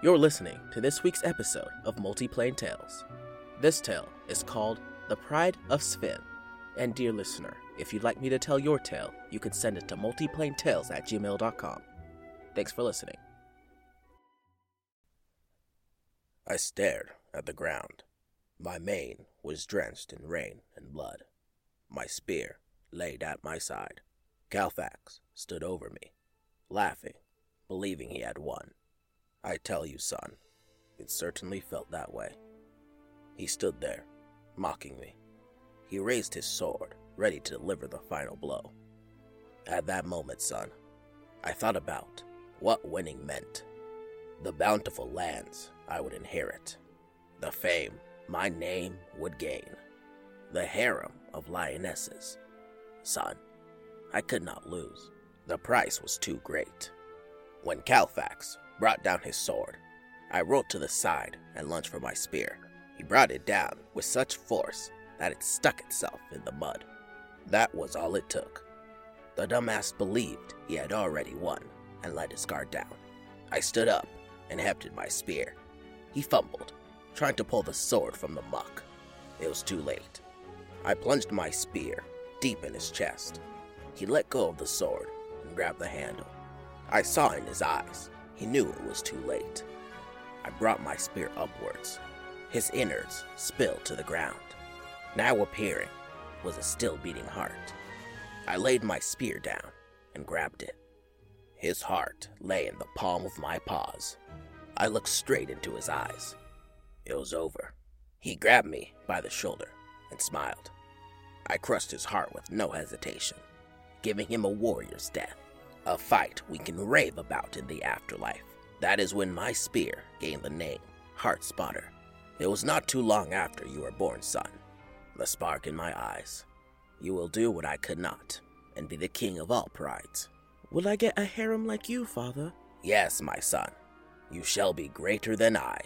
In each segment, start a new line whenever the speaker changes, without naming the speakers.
You're listening to this week's episode of Multiplane Tales. This tale is called The Pride of Sven. And dear listener, if you'd like me to tell your tale, you can send it to multiplanetales at gmail.com. Thanks for listening. I stared at the ground. My mane was drenched in rain and blood. My spear laid at my side. Calfax stood over me, laughing, believing he had won. I tell you, son, it certainly felt that way. He stood there, mocking me. He raised his sword, ready to deliver the final blow. At that moment, son, I thought about what winning meant. The bountiful lands I would inherit, the fame my name would gain, the harem of lionesses. Son, I could not lose. The price was too great. When Calfax brought down his sword, I rolled to the side and lunged for my spear. He brought it down with such force that it stuck itself in the mud. That was all it took. The dumbass believed he had already won and let his guard down. I stood up and hefted my spear. He fumbled, trying to pull the sword from the muck. It was too late. I plunged my spear deep in his chest. He let go of the sword and grabbed the handle. I saw in his eyes. He knew it was too late. I brought my spear upwards. His innards spilled to the ground. Now appearing was a still beating heart. I laid my spear down and grabbed it. His heart lay in the palm of my paws. I looked straight into his eyes. It was over. He grabbed me by the shoulder and smiled. I crushed his heart with no hesitation, giving him a warrior's death, a fight we can rave about in the afterlife. That is when my spear gained the name Heart Spotter. It was not too long after you were born, son. The spark in my eyes. You will do what I could not, and be the king of all prides.
Will I get a harem like you, father?
Yes, my son. You shall be greater than I.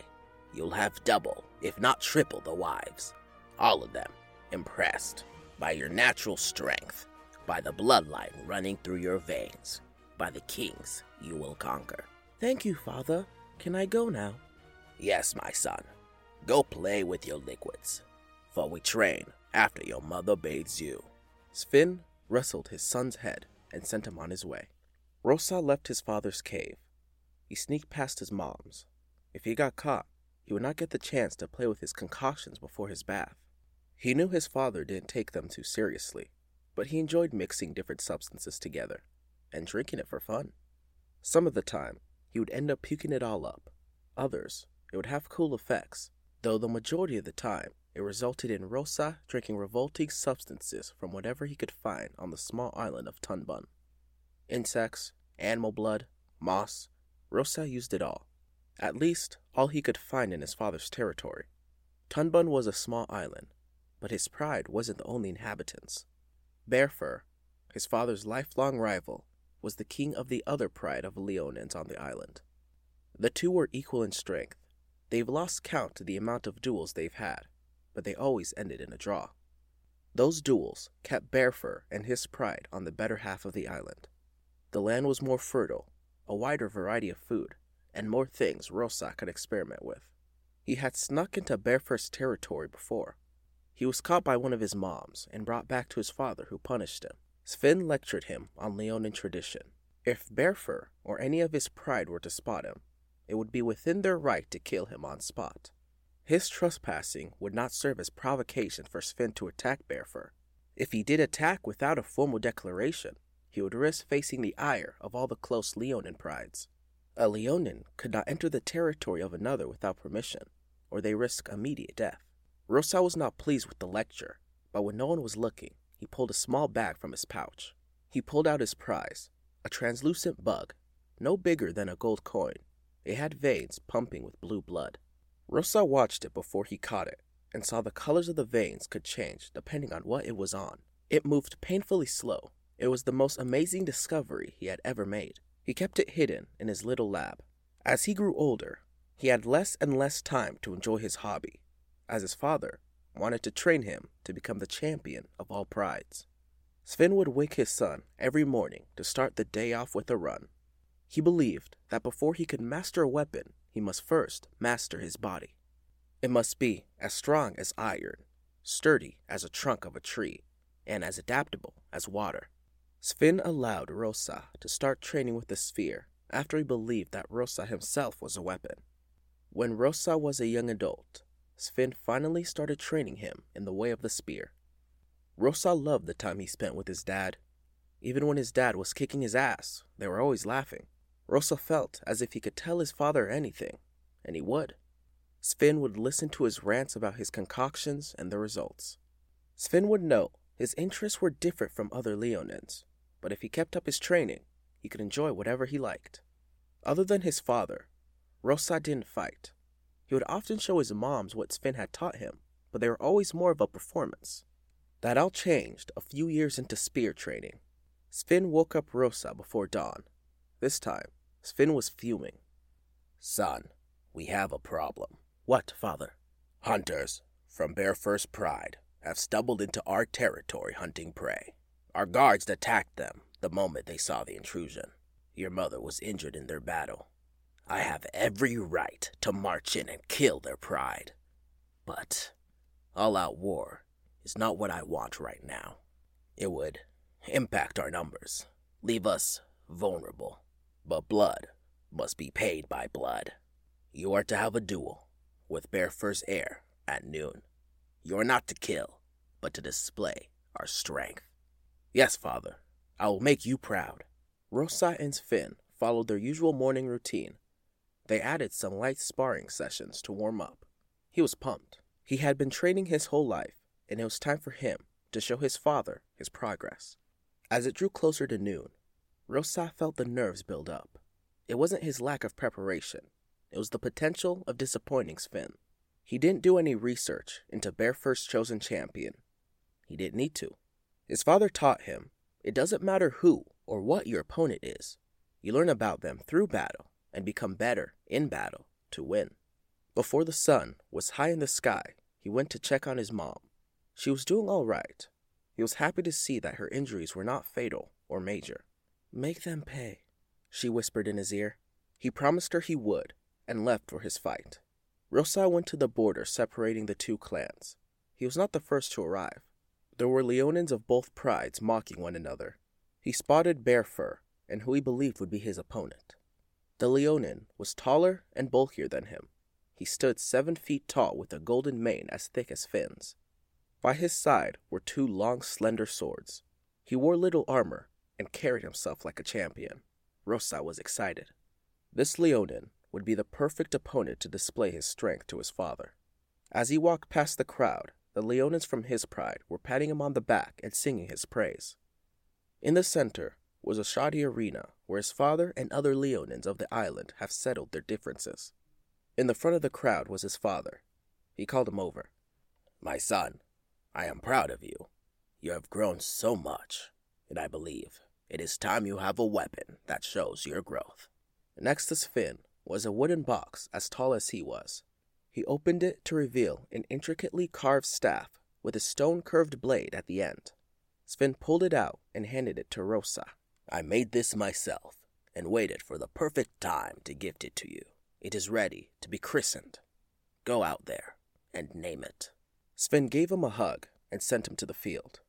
You'll have double, if not triple, the wives. All of them impressed by your natural strength, by the bloodline running through your veins, by the kings you will conquer.
Thank you, father. Can I go now?
Yes, my son. Go play with your liquids, for we train after your mother bathes you.
Sven wrestled his son's head and sent him on his way. Rossa left his father's cave. He sneaked past his mom's. If he got caught, he would not get the chance to play with his concoctions before his bath. He knew his father didn't take them too seriously, but he enjoyed mixing different substances together and drinking it for fun. Some of the time, he would end up puking it all up. Others, it would have cool effects, though the majority of the time, it resulted in Rossa drinking revolting substances from whatever he could find on the small island of Tunbun. Insects, animal blood, moss, Rossa used it all. At least, all he could find in his father's territory. Tunbun was a small island, but his pride wasn't the only inhabitants. Bearfur, his father's lifelong rival, was the king of the other pride of Leonins on the island. The two were equal in strength. They've lost count to the amount of duels they've had, but they always ended in a draw. Those duels kept Bearfur and his pride on the better half of the island. The land was more fertile, a wider variety of food, and more things Rossa could experiment with. He had snuck into Bearfur's territory before. He was caught by one of his moms and brought back to his father, who punished him. Sven lectured him on Leonin tradition. If Bearfur or any of his pride were to spot him, it would be within their right to kill him on spot. His trespassing would not serve as provocation for Sven to attack Bearfur. If he did attack without a formal declaration, he would risk facing the ire of all the close Leonin prides. A Leonin could not enter the territory of another without permission, or they risk immediate death. Rossa was not pleased with the lecture, but when no one was looking, he pulled a small bag from his pouch. He pulled out his prize, a translucent bug, no bigger than a gold coin. It had veins pumping with blue blood. Rossa watched it before he caught it and saw the colors of the veins could change depending on what it was on. It moved painfully slow. It was the most amazing discovery he had ever made. He kept it hidden in his little lab. As he grew older, he had less and less time to enjoy his hobby, as his father wanted to train him to become the champion of all prides. Sven would wake his son every morning to start the day off with a run. He believed that before he could master a weapon, he must first master his body. It must be as strong as iron, sturdy as a trunk of a tree, and as adaptable as water. Sven allowed Rossa to start training with the sphere after he believed that Rossa himself was a weapon. When Rossa was a young adult, Sven finally started training him in the way of the spear. Rossa loved the time he spent with his dad. Even when his dad was kicking his ass, they were always laughing. Rossa felt as if he could tell his father anything, and he would. Sven would listen to his rants about his concoctions and the results. Sven would know his interests were different from other Leonins, but if he kept up his training, he could enjoy whatever he liked. Other than his father, Rossa didn't fight. He would often show his moms what Sven had taught him, but they were always more of a performance. That all changed a few years into spear training. Sven woke up Rossa before dawn. This time, Sven was fuming.
Son, we have a problem.
What, father?
Hunters from Bearfur's Pride have stumbled into our territory hunting prey. Our guards attacked them the moment they saw the intrusion. Your mother was injured in their battle. I have every right to march in and kill their pride. But all out war is not what I want right now. It would impact our numbers, leave us vulnerable. But blood must be paid by blood. You are to have a duel with Bearfur's Heir at noon. You are not to kill, but to display our strength. Yes, father, I will make you proud.
Rossa and Sven followed their usual morning routine. They added some light sparring sessions to warm up. He was pumped. He had been training his whole life, and it was time for him to show his father his progress. As it drew closer to noon, Rossa felt the nerves build up. It wasn't his lack of preparation, it was the potential of disappointing Sven. He didn't do any research into Bearfur's chosen champion. He didn't need to. His father taught him it doesn't matter who or what your opponent is. You learn about them through battle and become better in battle to win. Before the sun was high in the sky, he went to check on his mom. She was doing all right. He was happy to see that her injuries were not fatal or major. Make them pay, she whispered in his ear. He promised her he would and left for his fight. Rossa went to the border separating the two clans. He was not the first to arrive. There were Leonins of both prides mocking one another. He spotted Bearfur and who he believed would be his opponent. The Leonin was taller and bulkier than him. He stood seven feet tall with a golden mane as thick as fins. By his side were two long, slender swords. He wore little armor and carried himself like a champion. Rossa was excited. This Leonin would be the perfect opponent to display his strength to his father. As he walked past the crowd, the Leonins from his pride were patting him on the back and singing his praise. In the center was a shoddy arena where his father and other Leonins of the island have settled their differences. In the front of the crowd was his father. He called him over.
My son, I am proud of you. You have grown so much, and I believe it is time you have a weapon that shows your growth.
Next to Sven was a wooden box as tall as he was. He opened it to reveal an intricately carved staff with a stone curved blade at the end. Sven pulled it out and handed it to Rossa.
I made this myself and waited for the perfect time to gift it to you. It is ready to be christened. Go out there and name it.
Sven gave him a hug and sent him to the field.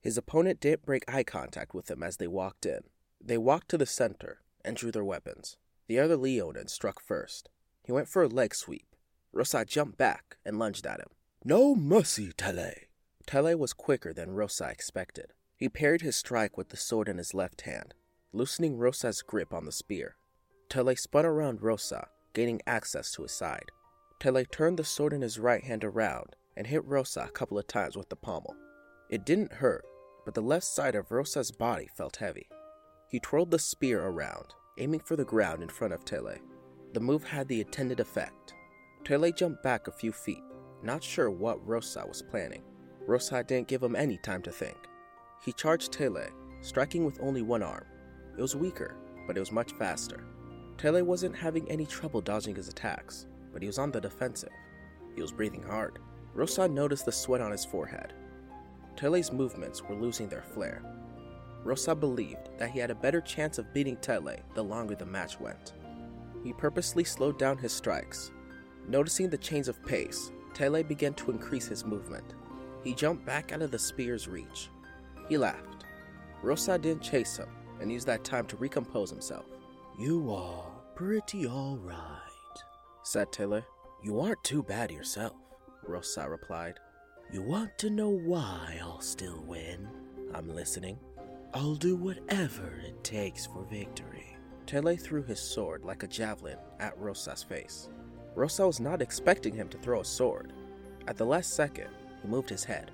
His opponent didn't break eye contact with him as they walked in. They walked to the center and drew their weapons. The other Leonin struck first. He went for a leg sweep. Rossa jumped back and lunged at him.
No mercy, Tele.
Tele was quicker than Rossa expected. He parried his strike with the sword in his left hand, loosening Rossa's grip on the spear. Tele spun around Rossa, gaining access to his side. Tele turned the sword in his right hand around and hit Rossa a couple of times with the pommel. It didn't hurt, but the left side of Rossa's body felt heavy. He twirled the spear around, aiming for the ground in front of Tele. The move had the intended effect. Tele jumped back a few feet, not sure what Rossa was planning. Rossa didn't give him any time to think. He charged Tele, striking with only one arm. It was weaker, but it was much faster. Tele wasn't having any trouble dodging his attacks, but he was on the defensive. He was breathing hard. Rossa noticed the sweat on his forehead. Tele's movements were losing their flair. Rossa believed that he had a better chance of beating Tele the longer the match went. He purposely slowed down his strikes. Noticing the change of pace, Tele began to increase his movement. He jumped back out of the spear's reach. He laughed. Rossa didn't chase him and used that time to recompose himself.
You are pretty alright,
said Tele.
You aren't too bad yourself,
Rossa replied.
You want to know why I'll still win?
I'm listening.
I'll do whatever it takes for victory.
Tele threw his sword like a javelin at Rossa's face. Rossa was not expecting him to throw a sword. At the last second, he moved his head.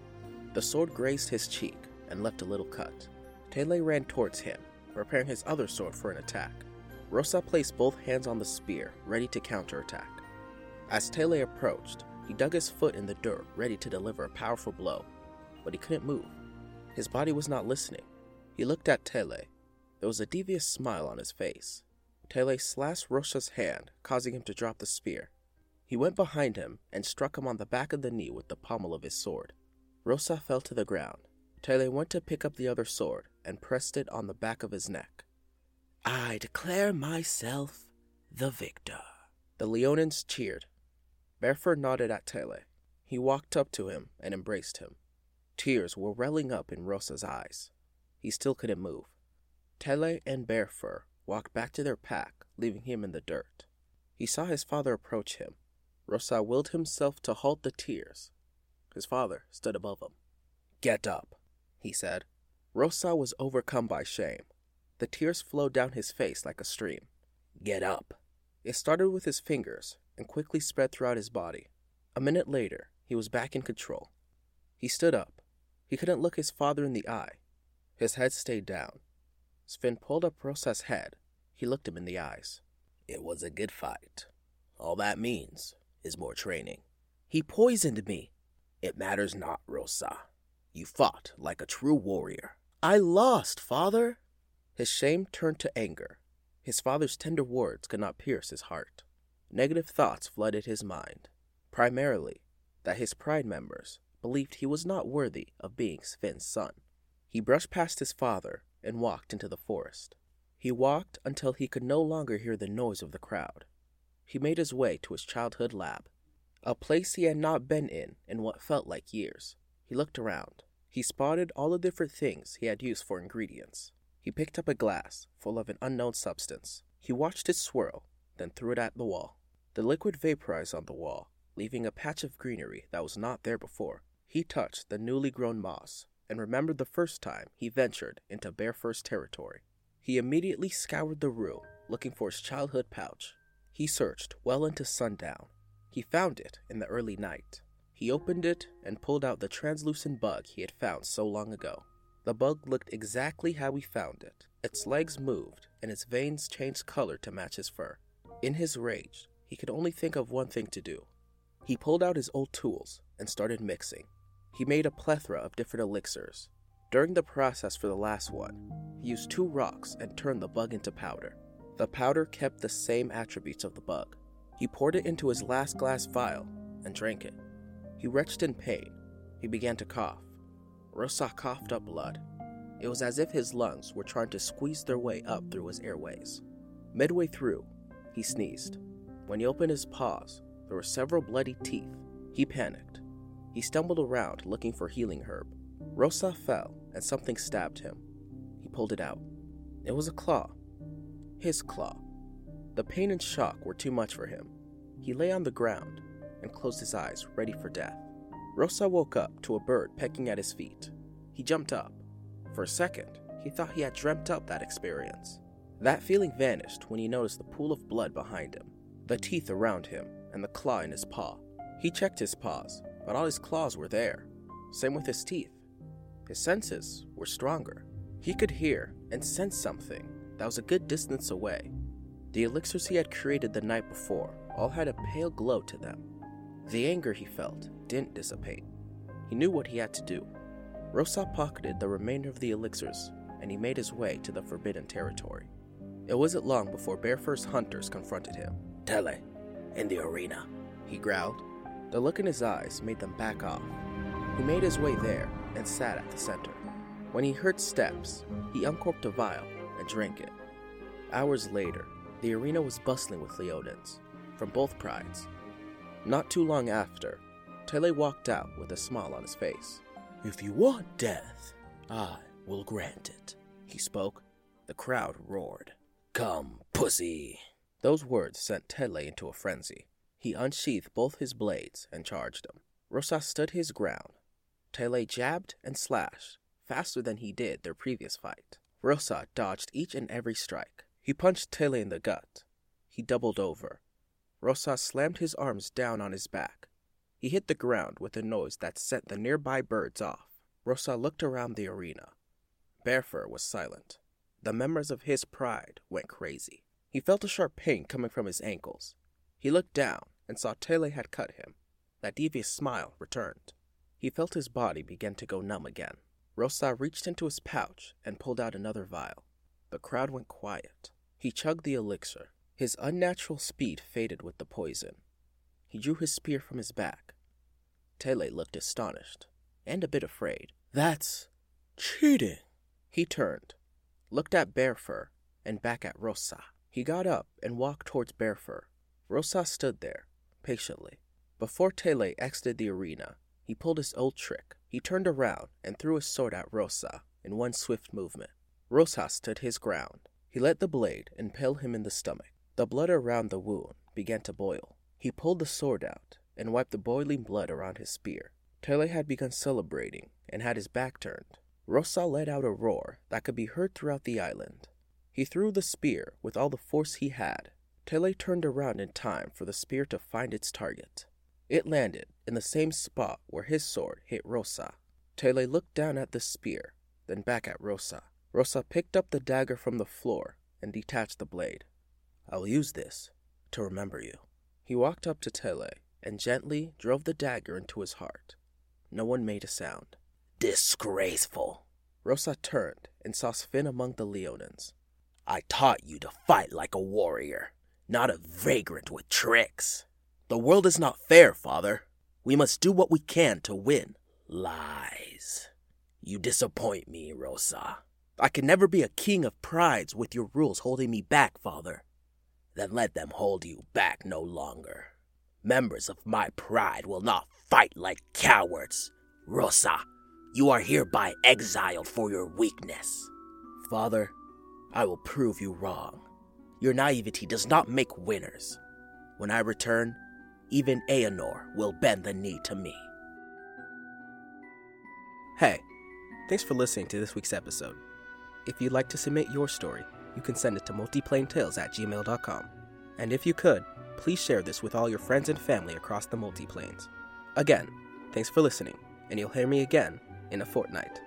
The sword grazed his cheek and left a little cut. Tele ran towards him, preparing his other sword for an attack. Rossa placed both hands on the spear, ready to counterattack. As Tele approached, he dug his foot in the dirt, ready to deliver a powerful blow, but he couldn't move. His body was not listening. He looked at Tele. There was a devious smile on his face. Tele slashed Rossa's hand, causing him to drop the spear. He went behind him and struck him on the back of the knee with the pommel of his sword. Rossa fell to the ground. Tele went to pick up the other sword and pressed it on the back of his neck.
I declare myself the victor.
The Leonins cheered. Bearfur nodded at Tele. He walked up to him and embraced him. Tears were welling up in Rossa's eyes. He still couldn't move. Tele and Bearfur walked back to their pack, leaving him in the dirt. He saw his father approach him. Rossa willed himself to halt the tears. His father stood above him. Get up, he said. Rossa was overcome by shame. The tears flowed down his face like a stream. Get up. It started with his fingers and quickly spread throughout his body. A minute later, he was back in control. He stood up. He couldn't look his father in the eye. His head stayed down. Sven pulled up Rossa's head. He looked him in the eyes.
It was a good fight. All that means is more training.
He poisoned me.
It matters not, Rossa. You fought like a true warrior.
I lost, father.
His shame turned to anger. His father's tender words could not pierce his heart. Negative thoughts flooded his mind, primarily that his pride members believed he was not worthy of being Sven's son. He brushed past his father and walked into the forest. He walked until he could no longer hear the noise of the crowd. He made his way to his childhood lab, a place he had not been in in what felt like years. He looked around. He spotted all the different things he had used for ingredients. He picked up a glass full of an unknown substance. He watched it swirl, then threw it at the wall. The liquid vaporized on the wall, leaving a patch of greenery that was not there before. He touched the newly grown moss and remembered the first time he ventured into Bearfur's territory. He immediately scoured the room, looking for his childhood pouch. He searched well into sundown. He found it in the early night. He opened it and pulled out the translucent bug he had found so long ago. The bug looked exactly how he found it. Its legs moved, and its veins changed color to match his fur. In his rage, he could only think of one thing to do. He pulled out his old tools and started mixing. He made a plethora of different elixirs. During the process for the last one, he used two rocks and turned the bug into powder. The powder kept the same attributes of the bug. He poured it into his last glass vial and drank it. He retched in pain. He began to cough. Rossa coughed up blood. It was as if his lungs were trying to squeeze their way up through his airways. Midway through, he sneezed. When he opened his paws, there were several bloody teeth. He panicked. He stumbled around looking for healing herb. Rossa fell and something stabbed him. He pulled it out. It was a claw. His claw. The pain and shock were too much for him. He lay on the ground and closed his eyes, ready for death. Rossa woke up to a bird pecking at his feet. He jumped up. For a second, he thought he had dreamt up that experience. That feeling vanished when he noticed the pool of blood behind him, the teeth around him, and the claw in his paw. He checked his paws, but all his claws were there. Same with his teeth. His senses were stronger. He could hear and sense something that was a good distance away. The elixirs he had created the night before all had a pale glow to them. The anger he felt didn't dissipate. He knew what he had to do. Rossa pocketed the remainder of the elixirs, and he made his way to the forbidden territory. It wasn't long before Bearfur's hunters confronted him.
Tele, in the arena,
he growled. The look in his eyes made them back off. He made his way there and sat at the center. When he heard steps, he uncorked a vial and drank it. Hours later, The arena was bustling with Leonins, from both prides. Not too long after, Tele walked out with a smile on his face.
If you want death, I will grant it.
He spoke. The crowd roared.
Come, pussy.
Those words sent Tele into a frenzy. He unsheathed both his blades and charged him. Rosas stood his ground. Tele jabbed and slashed faster than he did their previous fight. Rossa dodged each and every strike. He punched Tele in the gut. He doubled over. Rosas slammed his arms down on his back. He hit the ground with a noise that sent the nearby birds off. Rossa looked around the arena. Bearfur was silent. The members of his pride went crazy. He felt a sharp pain coming from his ankles. He looked down and saw Tele had cut him. That devious smile returned. He felt his body begin to go numb again. Rossa reached into his pouch and pulled out another vial. The crowd went quiet. He chugged the elixir. His unnatural speed faded with the poison. He drew his spear from his back. Tele looked astonished and a bit afraid.
That's cheating.
He turned, looked at Bearfur, and back at Rossa. He got up and walked towards Bearfur. Rossa stood there, patiently. Before Tele exited the arena, he pulled his old trick. He turned around and threw his sword at Rossa in one swift movement. Rossa stood his ground. He let the blade impale him in the stomach. The blood around the wound began to boil. He pulled the sword out and wiped the boiling blood around his spear. Tele had begun celebrating and had his back turned. Rossa let out a roar that could be heard throughout the island. He threw the spear with all the force he had. Tele turned around in time for the spear to find its target. It landed in the same spot where his sword hit Rossa. Tele looked down at the spear, then back at Rossa. Rossa picked up the dagger from the floor and detached the blade.
I will use this to remember you.
He walked up to Tele and gently drove the dagger into his heart. No one made a sound.
Disgraceful.
Rossa turned and saw Sven among the Leonins.
I taught you to fight like a warrior, not a vagrant with tricks. The world is not fair, father. We must do what we can to win. Lies. You disappoint me, Rossa. I can never be a king of prides with your rules holding me back, father. Then let them hold you back no longer. Members of my pride will not fight like cowards. Rossa, you are hereby exiled for your weakness. Father, I will prove you wrong. Your naivety does not make winners. When I return, even Aenor will bend the knee to me.
Hey, thanks for listening to this week's episode. If you'd like to submit your story, you can send it to multiplanetales at gmail.com. And if you could, please share this with all your friends and family across the multiplanes. Again, thanks for listening, and you'll hear me again in a fortnight.